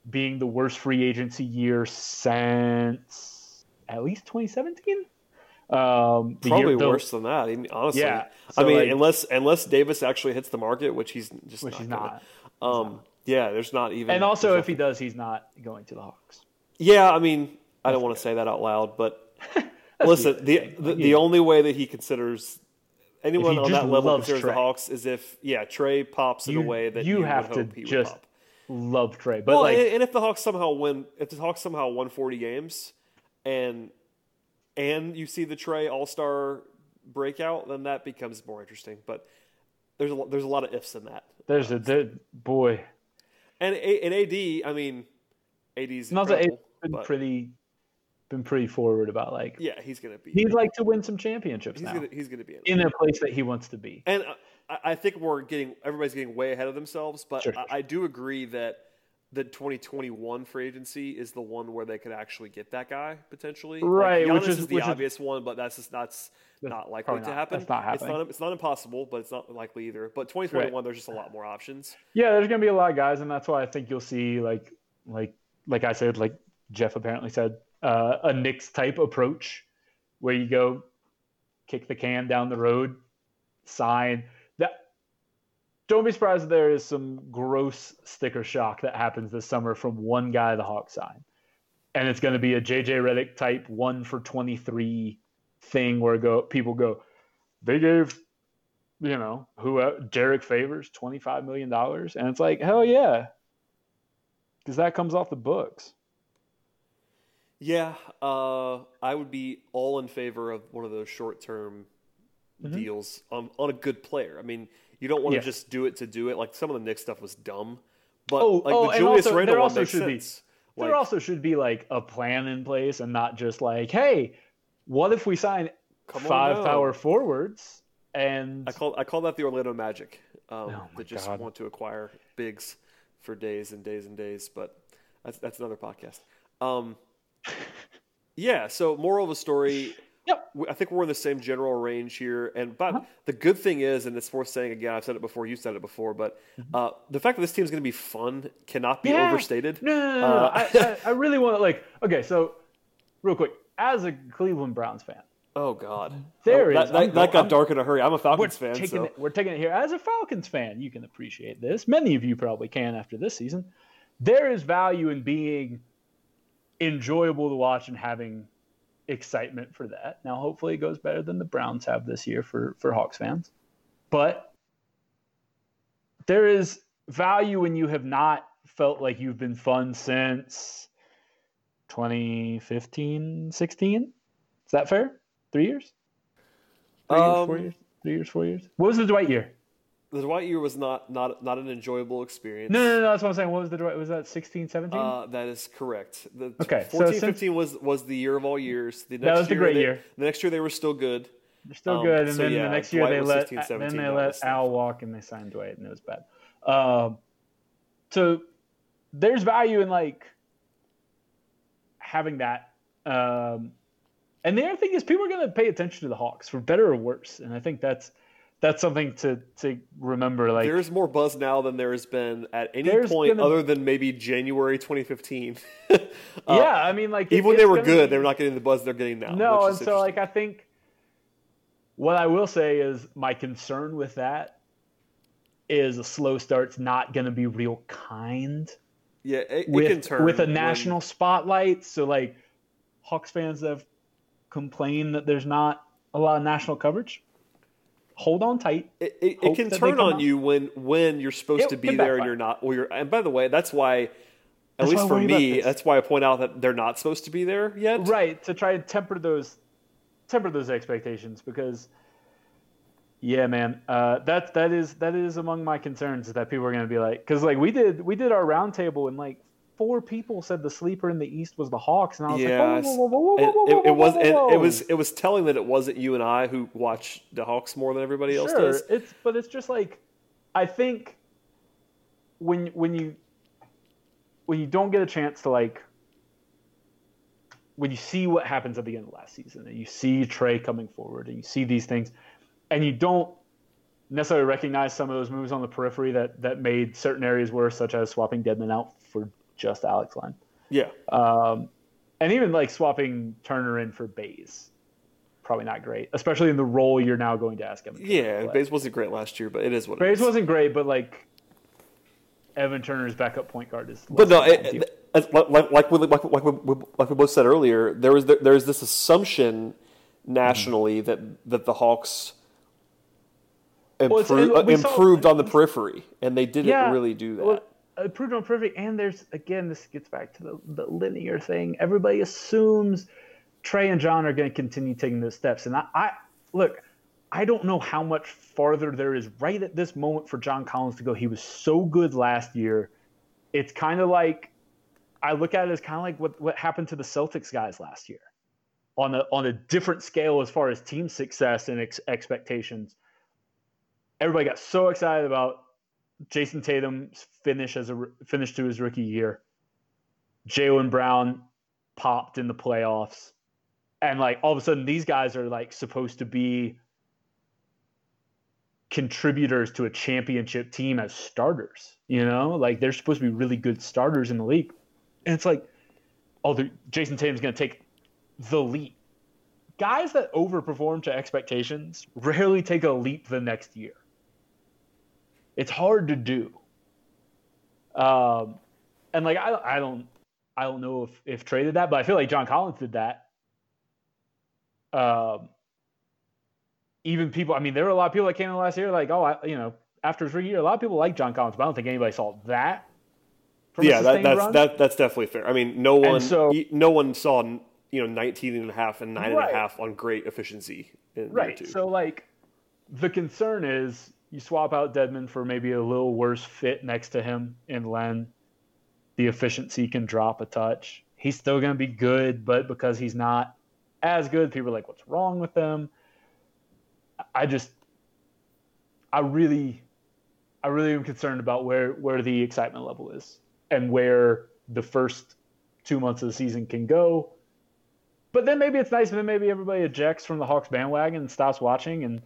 being the worst free agency year since at least 2017. Um, Probably year, worse than that. Honestly, yeah. So I mean, like, unless unless Davis actually hits the market, which he's just which not. He's not. Um, not. Yeah, there's not even. And also, if he does, he's not going to the Hawks. Yeah, I mean, I don't want to say that out loud, but listen, the the, the, only way that he considers anyone on that level considers Trae. the Hawks is if yeah Trae pops in a way that you, you have to just love Trae. But well, like, and if the Hawks somehow win, if the Hawks somehow won forty games, and and you see the Trae All Star breakout, then that becomes more interesting. But there's a there's a lot of ifs in that. There's a there, boy, and and AD. I mean, AD's not that AD's been but, pretty been pretty forward about like yeah he's gonna be he'd like to win some championships he's now. Gonna, he's gonna be in, in a place that he wants to be and uh, I, I, think we're getting everybody's getting way ahead of themselves but sure, I, I, do agree that the 2021 free agency is the one where they could actually get that guy potentially right like, which is, is the obvious is, one but that's just that's, that's not likely to happen that's not happening. It's not, it's not impossible but it's not likely either but 2021 right. there's just a lot more options yeah there's gonna be a lot of guys and that's why I think you'll see like like like I said like Jeff apparently said uh, a Knicks type approach where you go kick the can down the road, sign. Don't be surprised if there is some gross sticker shock that happens this summer from one guy the Hawks sign. And it's going to be a JJ Redick type one for 23 thing where go people go, they gave, you know, who uh, Derrick Favors $25 million. And it's like, hell yeah. Because that comes off the books. Yeah, uh, I would be all in favor of one of those short term mm-hmm. deals on on a good player. I mean, you don't want to yeah. just do it to do it. Like some of the Knicks stuff was dumb, but oh, like oh, the Julius also, Randle one makes sense. Be, like, there also should be like a plan in place and not just like, hey, what if we sign five power forwards? And I call I call that the Orlando Magic. Um, oh that just God. want to acquire bigs for days and days and days, but that's that's another podcast. Um, yeah. So, moral of the story. Yep. I think we're in the same general range here. And but uh-huh. the good thing is, and it's worth saying again, I've said it before, you said it before, but mm-hmm. uh, the fact that this team is going to be fun cannot be yeah. overstated. No, no, no, no, uh, I, I, I, really want to like. Okay, so real quick, as a Cleveland Browns fan. Oh God, there that, is, that, that got I'm, dark in a hurry. I'm a Falcons we're fan, taking so it, we're taking it here as a Falcons fan. You can appreciate this. Many of you probably can after this season. There is value in being enjoyable to watch and having excitement for that. Now, hopefully, it goes better than the Browns have this year for for Hawks fans, but there is value when you have not felt like you've been fun since 2015, 16. Is that fair? Three years? Three years, four Um, years? Three years, four years? What was the Dwight year? The Dwight year was not not not an enjoyable experience. No, no, no, that's what I'm saying. What was the Dwight? Was that 16, 17? Uh, that is correct. The Okay, so 14, since- 15 was was the year of all years. The next That was the year great they- year. The next year they were still good. They're still um, good, and so then yeah, the next year Dwight they let 16, 17, then they let Al walk and they signed Dwight, and it was bad. Um, so there's value in like having that. Um, and the other thing is, people are going to pay attention to the Hawks for better or worse, and I think that's that's something to to remember. Like There's more buzz now than there has been at any point gonna- other than maybe January 2015. Uh, yeah, I mean, like even when they were good, be- they were not getting the buzz they're getting now. No, and so like. I think what I will say is my concern with that is a slow start's not going to be real kind yeah, it, it can with turn with a when- national spotlight. So like Hawks fans have complained that there's not a lot of national coverage. Hold on tight. It, it, it can turn on you when when you're supposed It to be there and you're not. Or you're, and by the way, that's why, at That's least for me, that's why I point out that they're not supposed to be there yet. Right, to try and temper those temper those expectations because yeah, man, uh, that that is that is among my concerns is that people are going to be like because like we did we did our roundtable and like four people said the sleeper in the East was the Hawks and I was Yeah, like whoa, whoa, whoa, whoa, whoa, And whoa, it, was whoa, and whoa. it was it was telling that it wasn't you and I who watch the Hawks more than everybody else sure does. it's but it's just like I think when when you when you don't get a chance to like when you see what happens at the end of last season and you see Trae coming forward and you see these things and you don't necessarily recognize some of those moves on the periphery that that made certain areas worse, such as swapping Dedmon out for just Alex Len. Yeah, Um, and even like swapping Turner in for Baze. Probably not great, especially in the role you're now going to ask him. yeah. Baze wasn't great last year, but it is what it Baze wasn't great, but like Evan Turner's backup point guard is. But no, it, it, like like like we, like, like, we, like we both said earlier, there was there is this assumption nationally that that the Hawks Well, improved, saw- on the periphery, and they didn't yeah, really do that. Well, improved on perfect, and there's again, this gets back to the, the linear thing. Everybody assumes Trae and John are going to continue taking those steps, and I, I look. I don't know how much farther there is right at this moment for John Collins to go. He was so good last year. It's kind of like I look at it as kind of like what, what happened to the Celtics guys last year on a on a different scale as far as team success and ex- expectations. Everybody got so excited about Jayson Tatum's finish as a finish to his rookie year. Jaylen Brown popped in the playoffs, and like all of a sudden these guys are like supposed to be contributors to a championship team as starters. You know, like they're supposed to be really good starters in the league, and it's like, oh, Jayson Tatum's going to take the leap. Guys that overperform to expectations rarely take a leap the next year. It's hard to do. Um, and like I, I don't, I don't know if if Trae did that, but I feel like John Collins did that. Um, even people, I mean, there were a lot of people that came in last year, like, oh, I, you know, after his rookie year, a lot of people like John Collins, but I don't think anybody saw that. yeah, that, that's run. that, that's definitely fair. I mean, no one so- no one saw you know 19 and a half and nine and a half on great efficiency right. two. So like, the concern is you swap out Dedmon for maybe a little worse fit next to him in Len. The efficiency can drop a touch. He's still going to be good, but because he's not as good, people are like, "What's wrong with him?" I just, I really, I really am concerned about where where the excitement level is and where the first two months of the season can go. But then maybe it's nice, and then maybe everybody ejects from the Hawks bandwagon and stops watching, and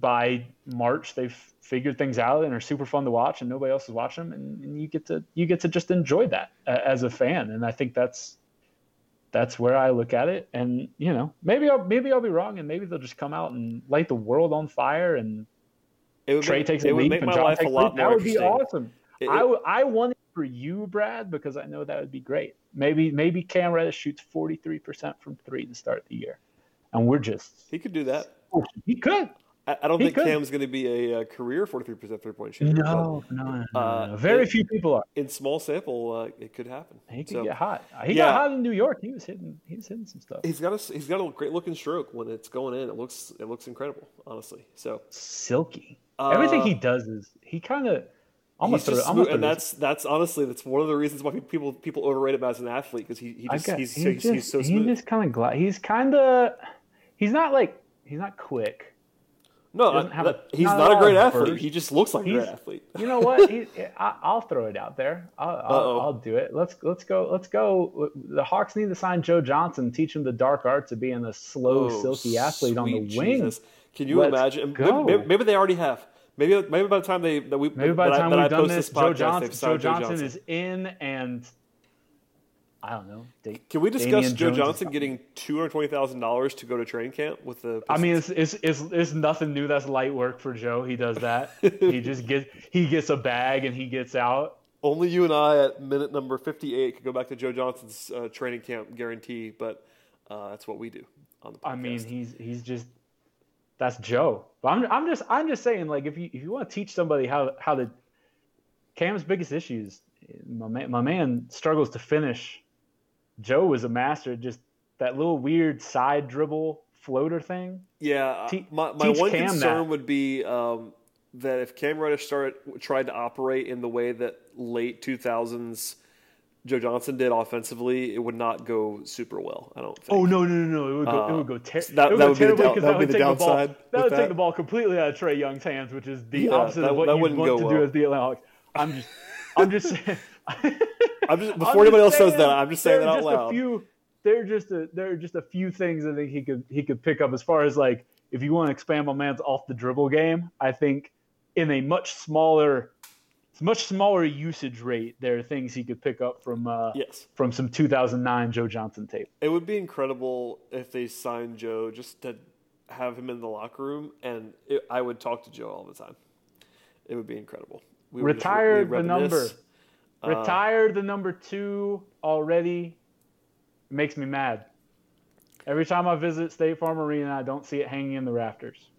by March they've figured things out and are super fun to watch, and nobody else is watching them, and, and you get to you get to just enjoy that uh, as a fan, and I think that's that's where I look at it. And you know, maybe I'll maybe I'll be wrong, and maybe they'll just come out and light the world on fire, and Trae make, takes a leap and John takes a leap. That would be awesome. It, I I want it for you, Brad, because I know that would be great. Maybe maybe Cam Reddish shoots forty three percent from three to start the year, and we're just he could do that. He could. I, I don't he think could. Cam's going to be a, a career 43% three point shooter. No, but, no, no, no, uh, Very in, few people are. In small sample, uh, it could happen. He could so, get hot. He yeah. got hot in New York. He was hitting. He was hitting some stuff. He's got a he's got a great looking stroke when it's going in. It looks it looks incredible, honestly. So silky. Uh, Everything he does is he kind of almost, through, almost and that's that's honestly that's one of the reasons why people people overrate him as an athlete because he, he just got, he's, he's, he's, just, he's so smooth. He just kind of glide. He's kind of he's not like he's not quick no, he a, he's not, not a great athlete. First. He just looks like he's, a great athlete. you know what? He, I, will throw it out there. I'll, I'll, I'll, do it. Let's let's go. Let's go. The Hawks need to sign Joe Johnson, teach him the dark arts of being a slow, oh, silky athlete on the wing. Can you let's imagine? Maybe, maybe, they already have. Maybe maybe by the time they that we maybe by the time I, we've done this, this podcast, Joe Johnson, Joe Johnson, Johnson is in and I don't know. Da- Can we discuss Damian Joe Jones Johnson getting two hundred twenty thousand dollars to go to training camp with the? Pistons? I mean, it's, it's, it's it's nothing new. That's light work for Joe. He does that. he just gets he gets a bag and he gets out. Only you and I at minute number fifty eight could go back to Joe Johnson's uh, training camp guarantee, but uh, that's what we do on the podcast. I mean, he's he's just that's Joe. But I'm I'm just I'm just saying, like, if you if you want to teach somebody how how to Cam's biggest issues, my man, my man struggles to finish Joe was a master. Just that little weird side dribble floater thing. Yeah, Te- my, my one Cam concern that. would be um, that if Cam Reddish started tried to operate in the way that late two thousands Joe Johnson did offensively, it would not go super well. I don't. think. Oh no no no no! It would go. Uh, it would go, ter- that, would that would terribly because that, would, the downside. Ball, that would that. take the ball completely out of Trae Young's hands, which is the yeah, opposite that, of what you want to well. do as the Atlanta Hawks. I'm just, I'm just saying. I'm just before I'm anybody else says that, I'm just saying that out loud. A few, there are just a there are just a few things I think he could he could pick up as far as like if you want to expand my man's off the dribble game. I think in a much smaller much smaller usage rate, there are things he could pick up from uh, yes from some 2009 Joe Johnson tape. It would be incredible if they signed Joe just to have him in the locker room, and it, I would talk to Joe all the time. It would be incredible. We Retire the number. Uh, Retired the number two already. It makes me mad. Every time I visit State Farm Arena, I don't see it hanging in the rafters.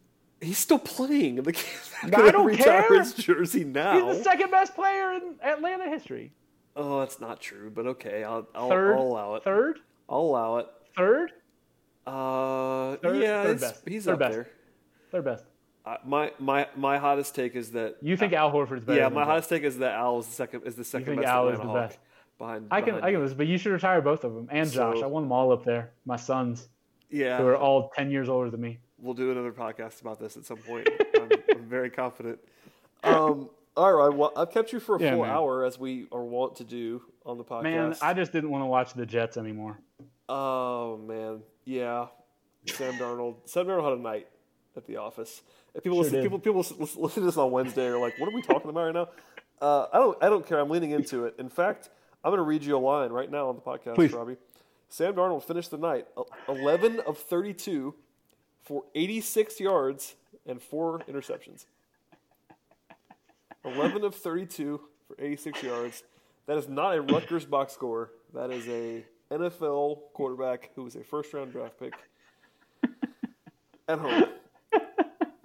He's still playing. In the I don't care. His jersey now. He's the second best player in Atlanta history. Oh, that's not true, but okay, I'll, I'll, third, I'll allow it. Third, I'll allow it. Third, uh, third, yeah, third best. he's third up best. there. Third best my my my hottest take is that you think Al Horford's better. Yeah, my hottest take is that Al is the second is the second. You think Al is the Hawk best behind. I can behind I can listen, but you should retire both of them and Josh. I want them all up there. My sons. Yeah, who are all ten years older than me. We'll do another podcast about this at some point. I'm, I'm, very confident. Um, all right, well, I've kept you for a yeah, full man. hour as we are wont to do on the podcast. Man, I just didn't want to watch the Jets anymore. Oh man, yeah. Sam Darnold. Sam Darnold had a night at the office. If people sure listen, people people listen to this on Wednesday are like, "What are we talking about right now?" Uh, I don't I don't care. I'm leaning into it. In fact, I'm going to read you a line right now on the podcast, Please. Robby. Sam Darnold finished the night 11 of 32 for 86 yards and four interceptions. 11 of 32 for 86 yards. That is not a Rutgers box score. That is a NFL quarterback who was a first round draft pick at home.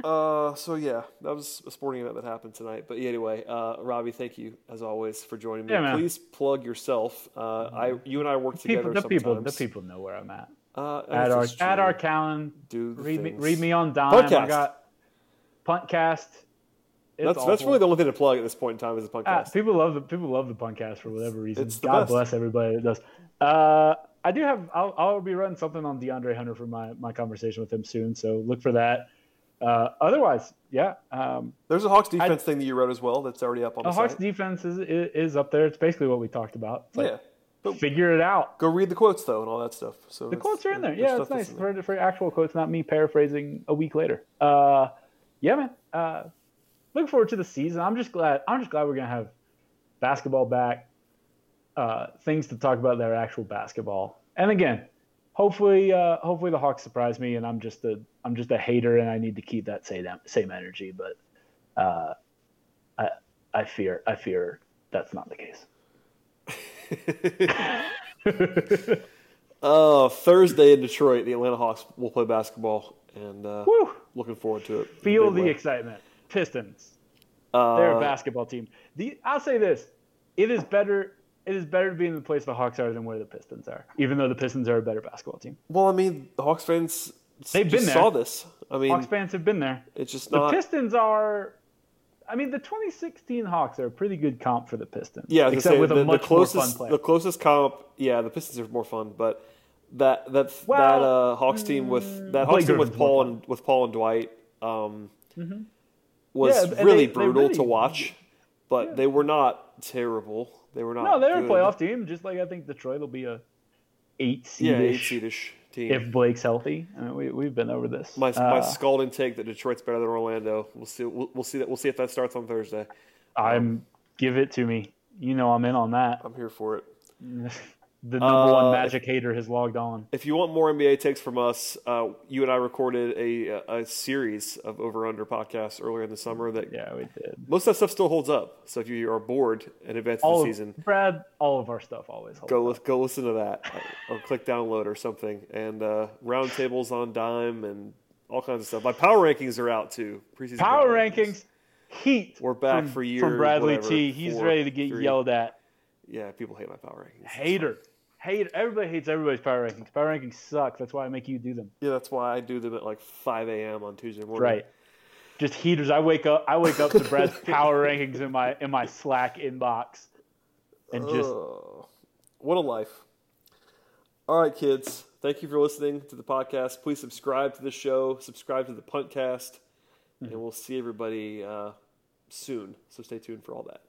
Uh, so yeah, that was a sporting event that happened tonight. But anyway, uh, Robby, thank you as always for joining me. Yeah, Please plug yourself. Uh, I, you and I work together. People, the sometimes. people, the people know where I'm at. Uh, at our at our Kalland. Do read me, read me on Dime. Podcast. I got Puntcast. It's that's awful. that's really the only thing to plug at this point in time is the Puntcast. Uh, people love the people love the Puntcast for whatever reason. God best. bless everybody that does. Uh, I do have. I'll, I'll be running something on DeAndre Hunter for my my conversation with him soon. So look for that. Uh, otherwise, yeah. Um, There's a Hawks defense I, thing that you wrote as well that's already up on the, the Hawks defense is, is up there. It's basically what we talked about. Yeah. Like, figure it out. Go read the quotes though and all that stuff. So the quotes are in there. Yeah, it's nice for, for actual quotes, not me paraphrasing a week later. Uh, yeah, man. Uh, looking forward to the season. I'm just glad. I'm just glad we're gonna have basketball back. Uh, things to talk about that are actual basketball And again, hopefully, uh, hopefully the Hawks surprise me, and I'm just a I'm just a hater, and I need to keep that same same energy. But uh, I I fear I fear that's not the case. uh, Thursday in Detroit, the Atlanta Hawks will play basketball, and uh, looking forward to it. Feel the way. excitement. Pistons. Uh, They're a basketball team. The, I'll say this: it is better. It is better to be in the place the Hawks are than where the Pistons are, even though the Pistons are a better basketball team. Well, I mean, the Hawks fans they've been there. Saw this. I mean, Hawks fans have been there. It's just not. The Pistons are. I mean, the 2016 Hawks are a pretty good comp for the Pistons. Yeah, except say, with the, a much the closest, more fun player. The closest comp, yeah, the Pistons are more fun, but that that well, that uh, Hawks team with mm, that Hawks team with Paul and with Paul and Dwight um, mm-hmm. was yeah, really they, brutal really, to watch, but yeah. they were not terrible. They were not. No, they're good. a playoff team, just like I think Detroit will be a eight seedish. Yeah, eight seedish team. If Blake's healthy, I mean, we we've been over this. My uh, my scalding take that Detroit's better than Orlando. We'll see. We'll, we'll see that. We'll see if that starts on Thursday. I'm um, give it to me. You know I'm in on that. I'm here for it. the number uh, one Magic hater has logged on. If you want more NBA takes from us, uh, you and I recorded a, a series of over under podcasts earlier in the summer. That yeah, we did. Most of that stuff still holds up. So if you are bored in advance all of the season, Brad, all of our stuff always holds go up. go listen to that or click download or something. And uh, roundtables on dime and all kinds of stuff. My power rankings are out too. Preseason power rankings. rankings. Heat. We're back from, for years. From Bradley whatever, T. He's four, ready to get three. yelled at. Yeah, people hate my power rankings. Hater hate everybody hates everybody's power rankings. Power rankings suck. That's why I make you do them. Yeah, that's why I do them at like 5 a.m. on Tuesday morning. Right. Just heaters. I wake up. I wake up to Brad's power rankings in my in my Slack inbox, and just uh, what a life. All right, kids. Thank you for listening to the podcast. Please subscribe to the show. Subscribe to the Puntcast, mm-hmm. and we'll see everybody uh, soon. So stay tuned for all that.